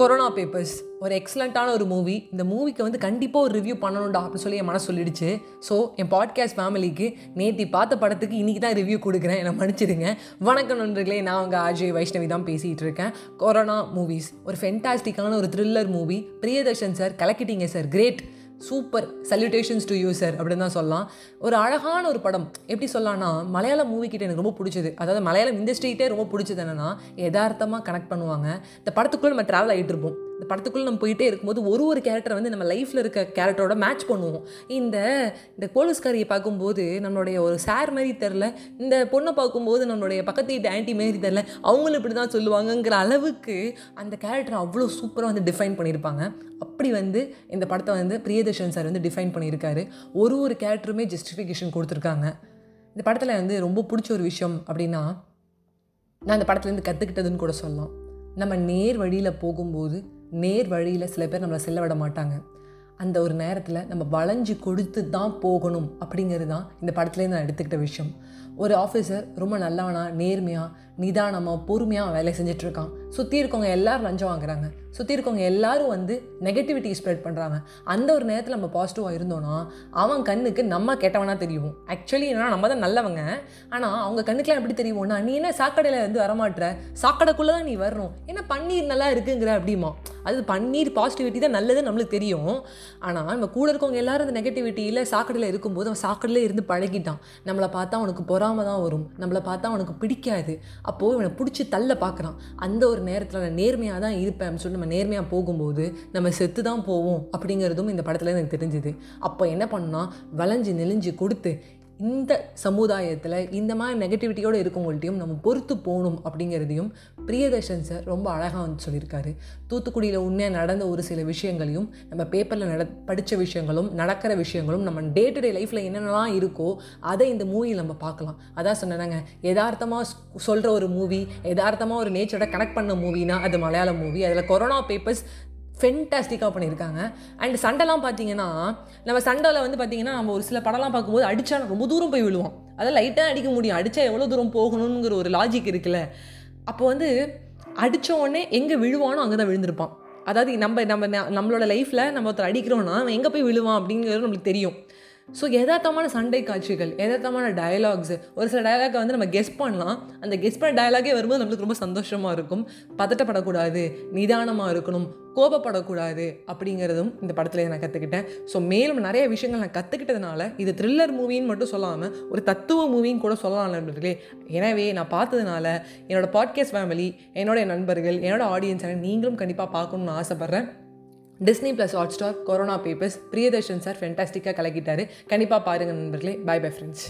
Corona papers ஒரு எக்ஸலண்ட்டான ஒரு movie இந்த மூவிக்கு வந்து கண்டிப்பாக ஒரு ரிவ்யூ பண்ணணும்டா அப்படின்னு சொல்லி என் மனசு சொல்லிடுச்சு. ஸோ என் பாட்காஸ்ட் ஃபேமிலிக்கு நேத்தி பார்த்த படத்துக்கு இன்றைக்கி தான் ரிவ்யூ கொடுக்குறேன். என்னை மன்னிச்சிடுங்க. வணக்கம் நண்பர்களே நான் உங்கள் அஜய் வைஷ்ணவி தான் பேசிகிட்டு இருக்கேன். கொரோனா மூவிஸ் ஒரு ஃபென்டாஸ்டிக்கான ஒரு thriller movie Priyadarshan sir கலக்கிட்டீங்க sir great super. Salutations to you sir அப்படின்னு தான் சொல்லலாம். ஒரு அழகான ஒரு படம். எப்படி சொல்லலாம்னா மலையாள மூவி எனக்கு ரொம்ப பிடிச்சது. அதாவது மலையாளம் இண்டஸ்ட்ரிகிட்டே ரொம்ப பிடிச்சது என்னென்னா யதார்த்தமாக கனெக்ட் பண்ணுவாங்க. இந்த படத்துக்குள்ளே நம்ம ட்ராவல் ஆகிட்டு இருப்போம் இந்த படத்துக்குள்ளே நம்ம போயிட்டே இருக்கும்போது ஒரு ஒரு கேரக்டரை வந்து நம்ம லைஃப்பில் இருக்க கேரக்டரோட மேட்ச் பண்ணுவோம். இந்த இந்த போலீஸ்காரியை பார்க்கும்போது நம்மளுடைய ஒரு சார் மாதிரி தெரில இந்த பொண்ணை பார்க்கும்போது நம்மளுடைய பக்கத்து வீட்டு ஆன்டி மாரி தெரில அவங்களும் இப்படி தான் சொல்லுவாங்கங்கிற அளவுக்கு அந்த கேரக்டர் அவ்வளோ சூப்பராக வந்து டிஃபைன் பண்ணியிருப்பாங்க. அப்படி வந்து இந்த படத்தை வந்து பிரியதர்ஷன் சார் வந்து டிஃபைன் பண்ணியிருக்காரு. ஒரு ஒரு கேரக்டருமே ஜஸ்டிஃபிகேஷன் கொடுத்துருக்காங்க. இந்த படத்தில் வந்து ரொம்ப பிடிச்ச ஒரு விஷயம் அப்படின்னா நான் இந்த படத்துலேருந்து கற்றுக்கிட்டதுன்னு கூட சொல்லலாம். நம்ம நேர் வழியில் போகும்போது நேர் வழியில் சில பேர் நம்மளை செல்ல விட மாட்டாங்க. அந்த ஒரு நேரத்தில் நம்ம வளைஞ்சு கொடுத்து தான் போகணும் அப்படிங்கிறது தான் இந்த படத்துலேருந்து நான் எடுத்துக்கிட்ட விஷயம். ஒரு ஆஃபீஸர் ரொம்ப நல்லவனா நேர்மையாக நிதானமாக பொறுமையாக வேலை செஞ்சிட்ருக்கான். சுற்றி இருக்கவங்க எல்லோரும் லஞ்சம் வாங்குறாங்க. சுற்றி இருக்கவங்க எல்லாரும் வந்து நெகட்டிவிட்டி ஸ்ப்ரெட் பண்ணுறாங்க அந்த ஒரு நேரத்தில் நம்ம பாசிட்டிவாக இருந்தோன்னா அவன் கண்ணுக்கு நம்ம கெட்டவனா தெரியும் ஆக்சுவலி என்னன்னா நம்ம தான் நல்லவங்க. ஆனால் அவங்க கண்ணுக்குலாம் எப்படி தெரியும்னா நீ என்ன சாக்கடையில் வந்து வரமாட்டுற சாக்கடைக்குள்ளே தான் நீ வரணும். ஏன்னா பன்னீர் நல்லா இருக்குங்கிற அப்படிமா அது பன்னீர் பாசிட்டிவிட்டி தான் நல்லது நம்மளுக்கு தெரியும். ஆனால் நம்ம கூட இருக்கவங்க எல்லாரும் அந்த நெகட்டிவிட்டியில் சாக்கடையில் இருக்கும்போது அவன் சாக்கடையில் இருந்து பழகிட்டான். நம்மளை பார்த்தா அவனுக்கு பொறாம தான் வரும். நம்மளை பார்த்தா அவனுக்கு பிடிக்காது. அப்போது இவனை பிடிச்சி தள்ள பார்க்குறான். அந்த ஒரு நேரத்தில் நான் நேர்மையாக தான் இருப்பேன் அப்படின்னு சொல்லி நம்ம நேர்மையாக போகும்போது நம்ம செத்து தான் போவோம் அப்படிங்கிறதும் இந்த படத்தில் எனக்கு தெரிஞ்சுது. அப்போ என்ன பண்ணால் வளைஞ்சு நெளிஞ்சு கொடுத்து இந்த சமுதாயத்தில் இந்த மாதிரி நெகட்டிவிட்டியோடு இருக்கவங்கள்ட்டையும் நம்ம பொறுத்து போகணும் அப்படிங்கிறதையும் பிரியதர்ஷன் சார் ரொம்ப அழகாக வந்து சொல்லியிருக்காரு. தூத்துக்குடியில் உண்மையாக நடந்த ஒரு சில விஷயங்களையும் நம்ம பேப்பரில் நட படித்த விஷயங்களும் நடக்கிற விஷயங்களும் நம்ம டே டு டே லைஃப்பில் என்னென்னலாம் இருக்கோ அதை இந்த மூவியில் நம்ம பார்க்கலாம். அதான் சொன்னாங்க யதார்த்தமாக சொல்கிற ஒரு மூவி யதார்த்தமாக ஒரு நேச்சரோட கனெக்ட் பண்ண மூவினா அது மலையாள மூவி அதில் கொரோனா பேப்பர்ஸ் ஃபென்டாஸ்டிக்காக பண்ணியிருக்காங்க. அண்ட் சண்டைலாம் பார்த்தீங்கன்னா நம்ம சண்டையில் வந்து பார்த்தீங்கன்னா நம்ம ஒரு சில படம்லாம் பார்க்கும்போது அடித்தா ரொம்ப தூரம் போய் விழுவோம். அதை லைட்டாக அடிக்க முடியும். அடித்தா எவ்வளோ தூரம் போகணுங்கிற ஒரு லாஜிக் இருக்குல்ல. அப்போ வந்து அடித்த உடனே எங்கே விழுவானோ அங்கே தான் விழுந்திருப்பான். அதாவது நம்ம நம்ம நம்மளோட லைஃப்பில் நம்ம ஒருத்தர் அடிக்கிறோன்னா அவன் எங்கே போய் விழுவான் அப்படிங்கிறது நம்மளுக்கு தெரியும். ஸோ எதார்த்தமான சண்டை காட்சிகள் எதார்த்தமான டயலாக்ஸு ஒரு சில டயலாக்கை வந்து நம்ம கெஸ் பண்ணலாம். அந்த கெஸ் பண்ண டயலாகே வரும்போது நம்மளுக்கு ரொம்ப சந்தோஷமாக இருக்கும். பதட்டப்படக்கூடாது நிதானமாக இருக்கணும் கோபப்படக்கூடாது அப்படிங்கிறதும் இந்த படத்தில் நான் கற்றுக்கிட்டேன் ஸோ மேலும் நிறைய விஷயங்கள் நான் கற்றுக்கிட்டதுனால இது த்ரில்லர் மூவின்னு மட்டும் சொல்லாமல் ஒரு தத்துவ மூவின்னு கூட சொல்லலாம் நண்பர்களே. எனவே நான் பார்த்ததுனால என்னோடய பாட்காஸ்ட் ஃபேமிலி என்னோடய நண்பர்கள் என்னோடய ஆடியன்ஸ் நீங்களும் கண்டிப்பாக பார்க்கணுன்னு ஆசைப்பட்றேன். Disney plus Hotstar corona papers Priyadarshan sir ஃபென்டாஸ்டிக்காக கலக்கிட்டாரு. கண்டிப்பாக பாருங்கள் நண்பர்களே. By bye friends